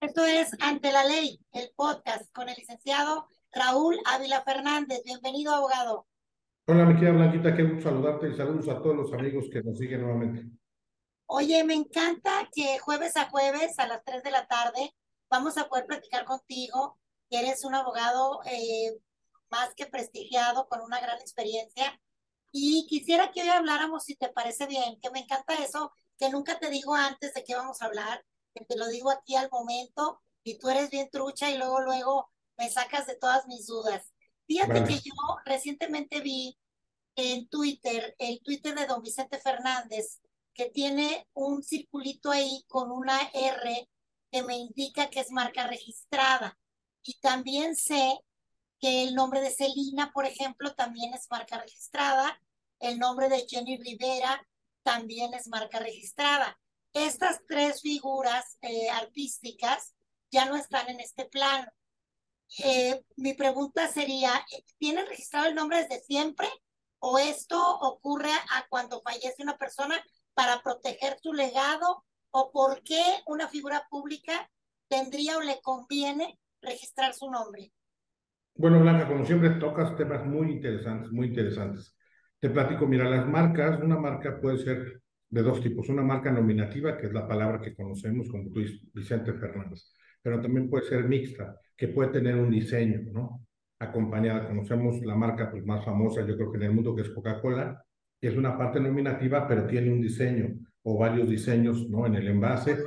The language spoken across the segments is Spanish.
Esto es Ante la Ley, el podcast con el licenciado Raúl Ávila Fernández. Bienvenido, abogado. Hola, mi querida Blanquita, qué gusto saludarte y saludos a todos los amigos que nos siguen nuevamente. Oye, me encanta que jueves a jueves a las 3 de la tarde vamos a poder platicar contigo, que eres un abogado eh, más que prestigiado, con una gran experiencia. Y quisiera que hoy habláramos, si te parece bien, que me encanta eso, que nunca te digo antes de qué vamos a hablar, que te lo digo aquí al momento y tú eres bien trucha y luego, luego me sacas de todas mis dudas. Fíjate que yo recientemente vi en Twitter, el Twitter de don Vicente Fernández, que tiene un circulito ahí con una R que me indica que es marca registrada. Y también sé que el nombre de Celina, por ejemplo, también es marca registrada. El nombre de Jenny Rivera también es marca registrada. Estas tres figuras eh, artísticas ya no están en este plano. Eh, mi pregunta sería, ¿tienen registrado el nombre desde siempre o esto ocurre a cuando fallece una persona para proteger su legado o por qué una figura pública tendría o le conviene registrar su nombre? Bueno, Blanca, como siempre tocas temas muy interesantes, muy interesantes. Te platico, mira, las marcas, una marca puede ser de dos tipos. Una marca nominativa, que es la palabra que conocemos como tú, Vicente Fernández, pero también puede ser mixta, que puede tener un diseño, ¿no? Acompañada, conocemos la marca pues, más famosa, yo creo que en el mundo, que es Coca-Cola, que es una parte nominativa, pero tiene un diseño o varios diseños, ¿no? En el envase.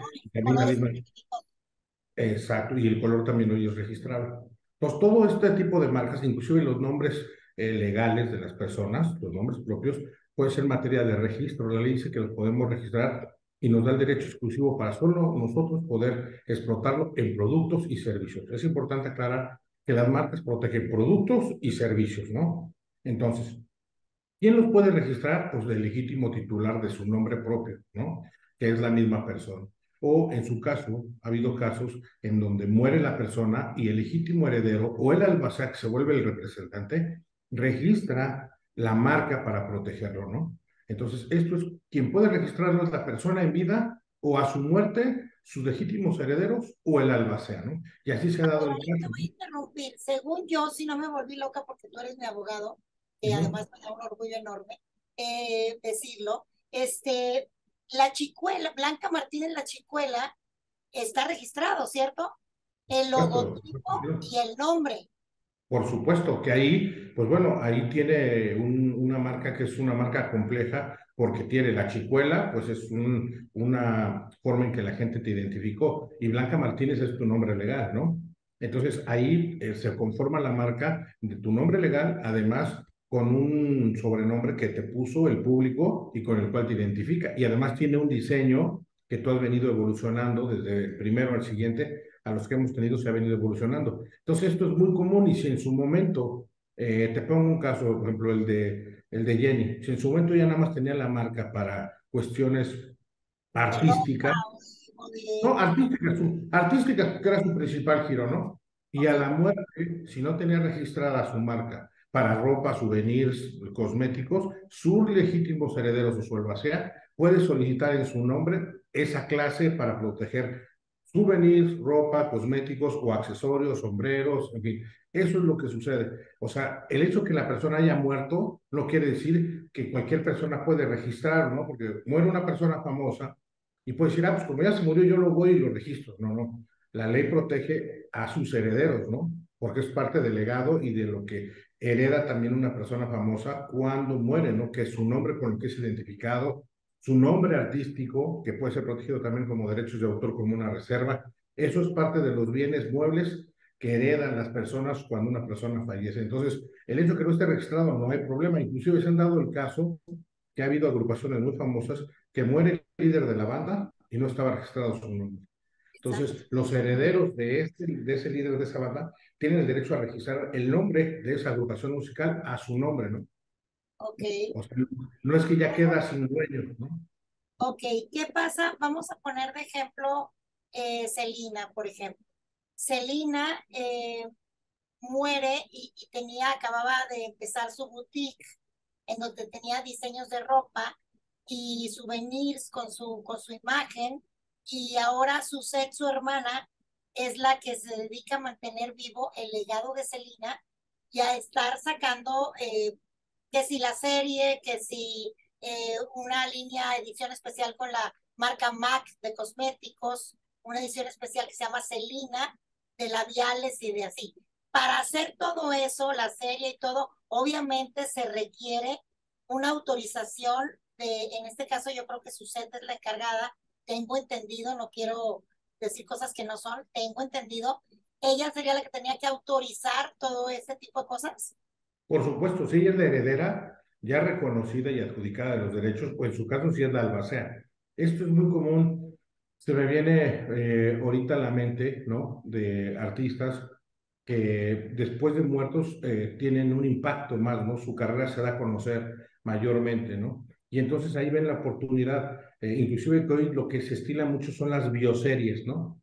Exacto, y el color también hoy es registrado. Entonces, todo este tipo de marcas, inclusive los nombres eh, legales de las personas, los nombres propios, puede ser materia de registro. La ley dice que los podemos registrar y nos da el derecho exclusivo para solo nosotros poder explotarlo en productos y servicios. Es importante aclarar que las marcas protegen productos y servicios, ¿no? Entonces, ¿quién los puede registrar? Pues el legítimo titular de su nombre propio, ¿no? Que es la misma persona. O en su caso, ha habido casos en donde muere la persona y el legítimo heredero o el albacea que se vuelve el representante registra la marca para protegerlo, ¿no? Entonces, esto es, quien puede registrarlo es la persona en vida o a su muerte, sus legítimos herederos o el albacea, ¿no? Y así se ha dado el caso. voy a interrumpir. Según yo, si no me volví loca porque tú eres mi abogado, que además me da un orgullo enorme eh, decirlo, este, la chicuela, Blanca Martínez La Chicuela, está registrado, ¿cierto? El logotipo y el nombre. Por supuesto que ahí, pues bueno, ahí tiene una marca que es una marca compleja porque tiene la chicuela, pues es una forma en que la gente te identificó y Blanca Martínez es tu nombre legal, ¿no? Entonces ahí eh, se conforma la marca de tu nombre legal, además con un sobrenombre que te puso el público y con el cual te identifica. Y además tiene un diseño que tú has venido evolucionando desde el primero al siguiente a los que hemos tenido se ha venido evolucionando. Entonces, esto es muy común y si en su momento, eh, te pongo un caso, por ejemplo, el de, el de Jenny, si en su momento ya nada más tenía la marca para cuestiones artísticas, no, artísticas, artísticas, que era su principal giro, ¿no? Y a la muerte, si no tenía registrada su marca para ropa, souvenirs, cosméticos, sus legítimos herederos o su albacea puede solicitar en su nombre esa clase para proteger souvenirs, ropa, cosméticos o accesorios, sombreros, en fin. Eso es lo que sucede. O sea, el hecho que la persona haya muerto no quiere decir que cualquier persona puede registrar, ¿no? Porque muere una persona famosa y puede decir, ah, pues como ya se murió, yo lo voy y lo registro. No, no. La ley protege a sus herederos, ¿no? Porque es parte del legado y de lo que hereda también una persona famosa cuando muere, ¿no? Que es su nombre con el que es identificado, su nombre artístico, que puede ser protegido también como derechos de autor como una reserva. Eso es parte de los bienes muebles que heredan las personas cuando una persona fallece. Entonces, el hecho de que no esté registrado no hay problema. Inclusive se han dado el caso que ha habido agrupaciones muy famosas que muere el líder de la banda y no estaba registrado su nombre. Entonces, los herederos de, este, de ese líder de esa banda tienen el derecho a registrar el nombre de esa agrupación musical a su nombre, ¿no? Ok. no es que ya queda sin dueño, ¿no? Ok, ¿qué pasa? Vamos a poner de ejemplo eh, Celina, por ejemplo. Celina eh, muere y, tenía, acababa de empezar su boutique, en donde tenía diseños de ropa y souvenirs con su, con su imagen, y ahora su ex, su hermana, es la que se dedica a mantener vivo el legado de Selena y a estar sacando eh, que si la serie, que si eh, una línea edición especial con la marca MAC de cosméticos, una edición especial que se llama Selena de labiales y de así. Para hacer todo eso, la serie y todo, obviamente se requiere una autorización de, en este caso yo creo que Susette es la encargada, tengo entendido, no quiero decir cosas que no son, tengo entendido, ella sería la que tenía que autorizar todo ese tipo de cosas. Por supuesto, si ella es la heredera ya reconocida y adjudicada de los derechos, pues en su caso sí es la albacea. Esto es muy común, se me viene eh, ahorita a la mente, ¿no? De artistas que después de muertos eh, tienen un impacto más, ¿no? Su carrera se da a conocer mayormente, ¿no? Y entonces ahí ven la oportunidad, eh, inclusive hoy lo que se estila mucho son las bioseries, ¿no?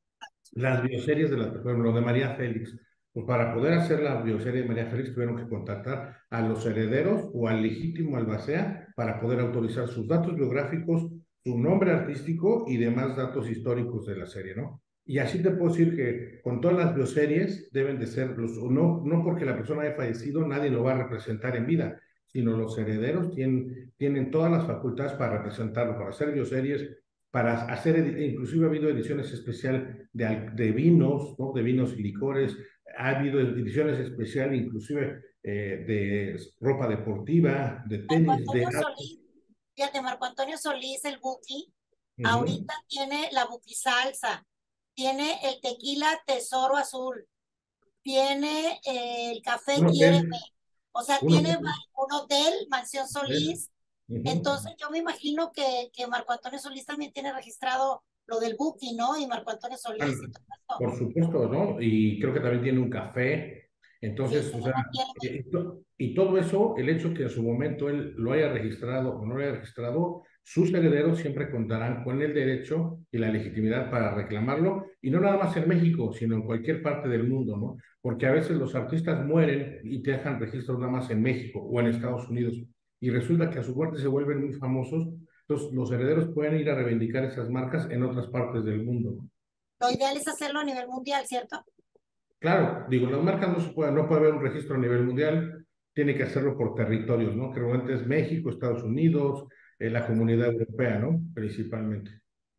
Las bioseries de la, por ejemplo, de María Félix. Pues para poder hacer la bioserie de María Félix tuvieron que contactar a los herederos o al legítimo albacea para poder autorizar sus datos biográficos, su nombre artístico y demás datos históricos de la serie, ¿no? Y así te puedo decir que con todas las bioseries deben de ser, los, no, no porque la persona haya fallecido, nadie lo va a representar en vida, sino los herederos tienen, tienen todas las facultades para representarlo, para hacer bioseries, para hacer, inclusive ha habido ediciones especiales de, de vinos, ¿no? de vinos y licores, ha habido ediciones especiales inclusive eh, de ropa deportiva, de tenis, de... Solís, fíjate, Marco Antonio Solís, el Buki, ahorita tiene la Buki salsa, tiene el tequila Tesoro Azul, tiene el café Quiéreme, o sea, tiene un hotel, Mansión Solís. Entonces yo me imagino que, que Marco Antonio Solís también tiene registrado lo del Buki, ¿no? Y Marco Antonio Solís. Por supuesto, ¿no? Y creo que también tiene un café. Entonces, o sea, eh, y todo eso, el hecho que en su momento él lo haya registrado o no lo haya registrado, sus herederos siempre contarán con el derecho y la legitimidad para reclamarlo, y no nada más en México, sino en cualquier parte del mundo, ¿no? Porque a veces los artistas mueren y te dejan registros nada más en México o en Estados Unidos, y resulta que a su muerte se vuelven muy famosos, entonces los herederos pueden ir a reivindicar esas marcas en otras partes del mundo. Lo ideal es hacerlo a nivel mundial, ¿cierto? Claro, digo, las marcas no se pueden, no puede haber un registro a nivel mundial, tiene que hacerlo por territorios, ¿no? Que normalmente es México, Estados Unidos, en la comunidad europea, ¿no? Principalmente.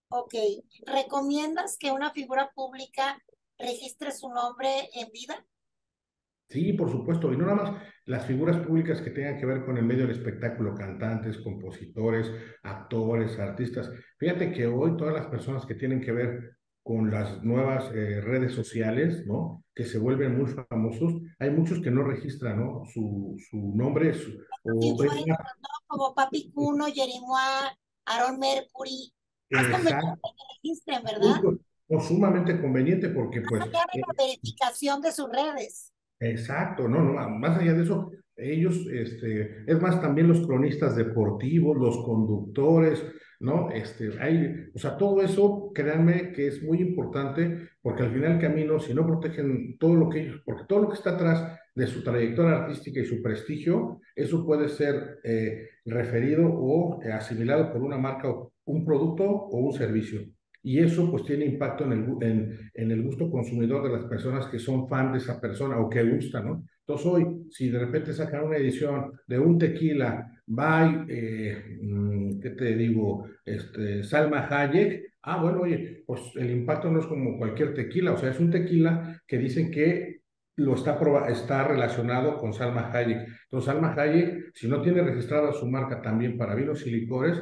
Ok. ¿Recomiendas que una figura pública registre su nombre en vida? Sí, por supuesto. Y no nada más las figuras públicas que tengan que ver con el medio del espectáculo, cantantes, compositores, actores, artistas. Fíjate que hoy todas las personas que tienen que ver con las nuevas eh, redes sociales, ¿no? Que se vuelven muy famosos. Hay muchos que no registran, ¿no? Su, su nombre. Su, o, como Papi Cuno, Jerimois, Aaron Mercury. Es conveniente que registren, ¿verdad? O sumamente conveniente porque pues... la eh, verificación de sus redes. Exacto, no, no, más allá de eso, ellos, este, es más, también los cronistas deportivos, los conductores, ¿no? Este, hay, o sea, todo eso, créanme que es muy importante, porque al final del camino, si no protegen todo lo que ellos, porque todo lo que está atrás de su trayectoria artística y su prestigio, eso puede ser eh, referido o eh, asimilado por una marca, un producto o un servicio. Y eso pues tiene impacto en el, en, en el gusto consumidor de las personas que son fan de esa persona o que gustan, ¿no? Entonces hoy, si de repente sacan una edición de un tequila by, eh, mm, ¿qué te digo? Este, Salma Hayek, ah, bueno, oye, pues el impacto no es como cualquier tequila, o sea, es un tequila que dicen que lo está, está relacionado con Salma Hayek. Entonces, Salma Hayek, si no tiene registrada su marca también para vinos y licores,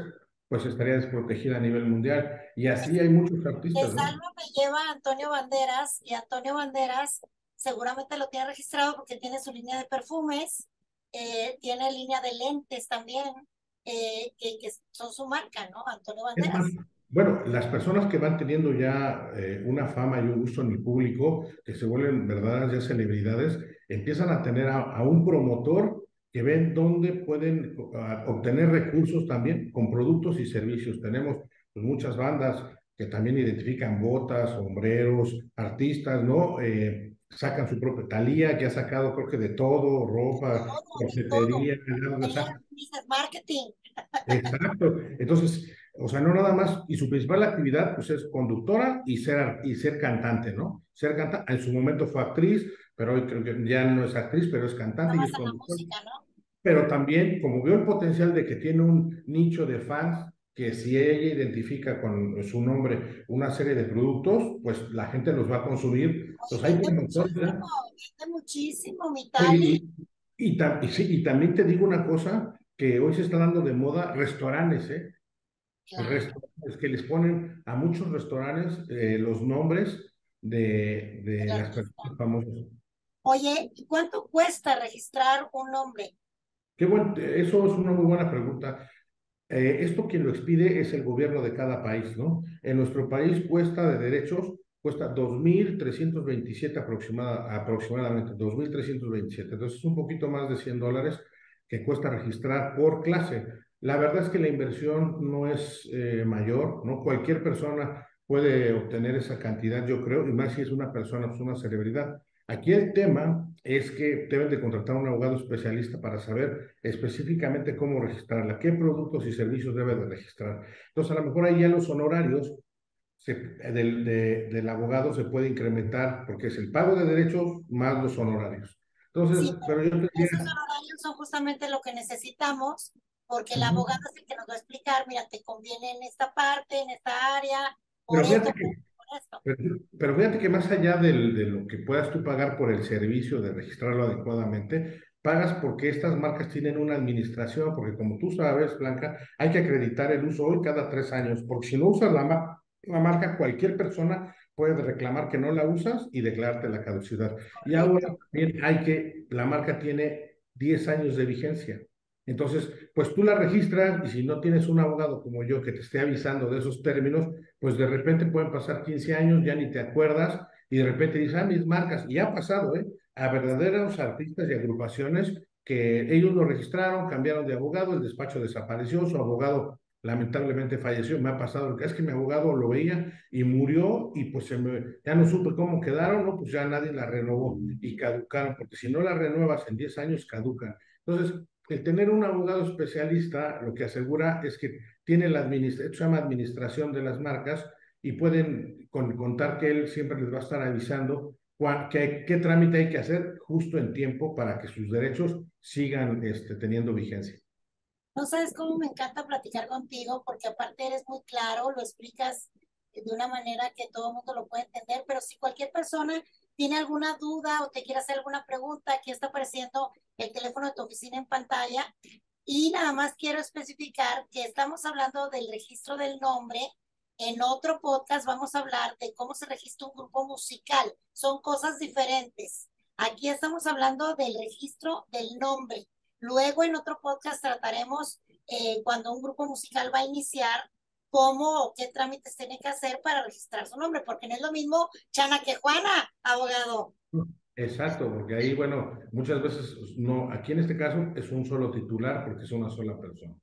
pues estaría desprotegida a nivel mundial. Y así hay muchos artistas. El Salma me lleva Antonio Banderas y Antonio Banderas seguramente lo tiene registrado porque tiene su línea de perfumes, eh, tiene línea de lentes también, eh, que, que, son su marca, ¿no? Antonio Banderas. Bueno, las personas que van teniendo ya eh, una fama y un gusto en el público, que se vuelven verdaderas ya celebridades, empiezan a tener a, un promotor que ven dónde pueden obtener recursos también con productos y servicios. Tenemos muchas bandas que también identifican botas, sombreros, artistas, ¿no? Eh, sacan su propia Talía, que ha sacado creo que de todo, ropa, cosmetería, marketing. Exacto. Entonces, o sea, no nada más, y su principal actividad pues es conductora y ser, y ser cantante, ¿no? Ser cantante, en su momento fue actriz, pero hoy creo que ya no es actriz, pero es cantante. y es música, ¿no? Pero también, como vio el potencial de que tiene un nicho de fans, que si ella identifica con su nombre una serie de productos, pues la gente los va a consumir. Pues hay muchísimo, muchísimo, mi y, y, y, también te digo una cosa, que hoy se está dando de moda restaurantes, ¿eh? Restaurantes que les ponen a muchos restaurantes eh, los nombres de, de las personas famosas. Oye, ¿cuánto cuesta registrar un nombre? Qué bueno, eso es una muy buena pregunta. Eh, esto quien lo expide es el gobierno de cada país, ¿no? En nuestro país cuesta de derechos, cuesta 2.327 aproximada, aproximadamente, 2.327. Entonces es un poquito más de 100 dólares que cuesta registrar por clase. La verdad es que la inversión no es eh, mayor, ¿no? Cualquier persona puede obtener esa cantidad, yo creo, y más si es una persona, es pues, una celebridad. Aquí el tema es que deben de contratar a un abogado especialista para saber específicamente cómo registrarla, qué productos y servicios debe de registrar. Entonces, a lo mejor ahí ya los honorarios del, del abogado se puede incrementar porque es el pago de derechos más los honorarios. Entonces, pero, yo esos honorarios son justamente lo que necesitamos porque el abogado es el que nos va a explicar, mira, te conviene en esta parte, en esta área, por esto, pero, fíjate que más allá de lo que puedas tú pagar por el servicio de registrarlo adecuadamente, pagas porque estas marcas tienen una administración, porque como tú sabes, Blanca, hay que acreditar el uso hoy cada tres años, porque si no usas la, la marca, cualquier persona puede reclamar que no la usas y declararte la caducidad. Y ahora también hay que, la marca tiene 10 años de vigencia. Entonces, pues tú la registras y si no tienes un abogado como yo que te esté avisando de esos términos, pues de repente pueden pasar 15 años, ya ni te acuerdas y de repente dices, ah, mis marcas, y ha pasado, ¿eh? A verdaderos artistas y agrupaciones que ellos lo registraron, cambiaron de abogado, el despacho desapareció, su abogado lamentablemente falleció, me ha pasado, es que mi abogado lo veía y murió y pues se me, ya no supe cómo quedaron, ¿no? Pues ya nadie la renovó y caducaron, porque si no la renuevas en 10 años, caducan. Entonces, el tener un abogado especialista lo que asegura es que tiene la administración, se llama administración de las marcas y pueden contar que él siempre les va a estar avisando qué, qué trámite hay que hacer justo en tiempo para que sus derechos sigan este, teniendo vigencia. No sabes cómo me encanta platicar contigo porque aparte eres muy claro, lo explicas de una manera que todo el mundo lo puede entender, pero si cualquier persona tiene alguna duda o te quiere hacer alguna pregunta, aquí está apareciendo el teléfono de tu oficina en pantalla. Y nada más quiero especificar que estamos hablando del registro del nombre. En otro podcast vamos a hablar de cómo se registra un grupo musical. Son cosas diferentes. Aquí estamos hablando del registro del nombre. Luego en otro podcast trataremos eh, cuando un grupo musical va a iniciar cómo o qué trámites tiene que hacer para registrar su nombre, porque no es lo mismo Chana que Juana, abogado. Exacto, porque ahí, bueno, muchas veces no, aquí en este caso es un solo titular porque es una sola persona.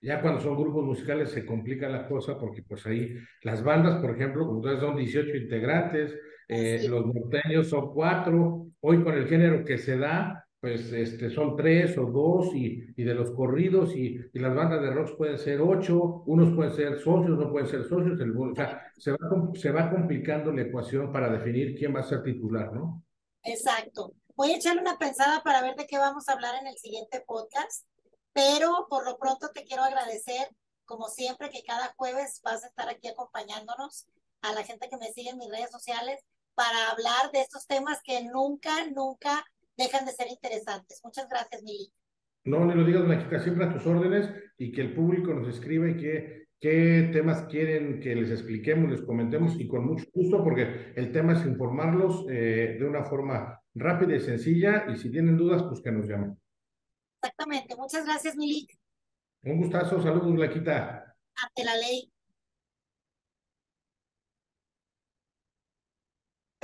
Ya cuando son grupos musicales se complica la cosa porque pues ahí las bandas, por ejemplo, ustedes son 18 integrantes, eh, los norteños son cuatro, hoy con el género que se da, pues este, son tres o dos y, y de los corridos y, y, las bandas de rock pueden ser ocho, unos pueden ser socios, no pueden ser socios, el, o sea, se va, se va complicando la ecuación para definir quién va a ser titular, ¿no? Exacto. Voy a echarle una pensada para ver de qué vamos a hablar en el siguiente podcast, pero por lo pronto te quiero agradecer, como siempre, que cada jueves vas a estar aquí acompañándonos a la gente que me sigue en mis redes sociales para hablar de estos temas que nunca, nunca dejan de ser interesantes. Muchas gracias, Mili. No, ni lo digas, Blanquita, siempre a tus órdenes y que el público nos escriba y que qué temas quieren que les expliquemos, les comentemos y con mucho gusto porque el tema es informarlos eh, de una forma rápida y sencilla y si tienen dudas, pues que nos llamen. Exactamente. Muchas gracias, Milik. Un gustazo. Saludos, Blanquita. Ante la ley.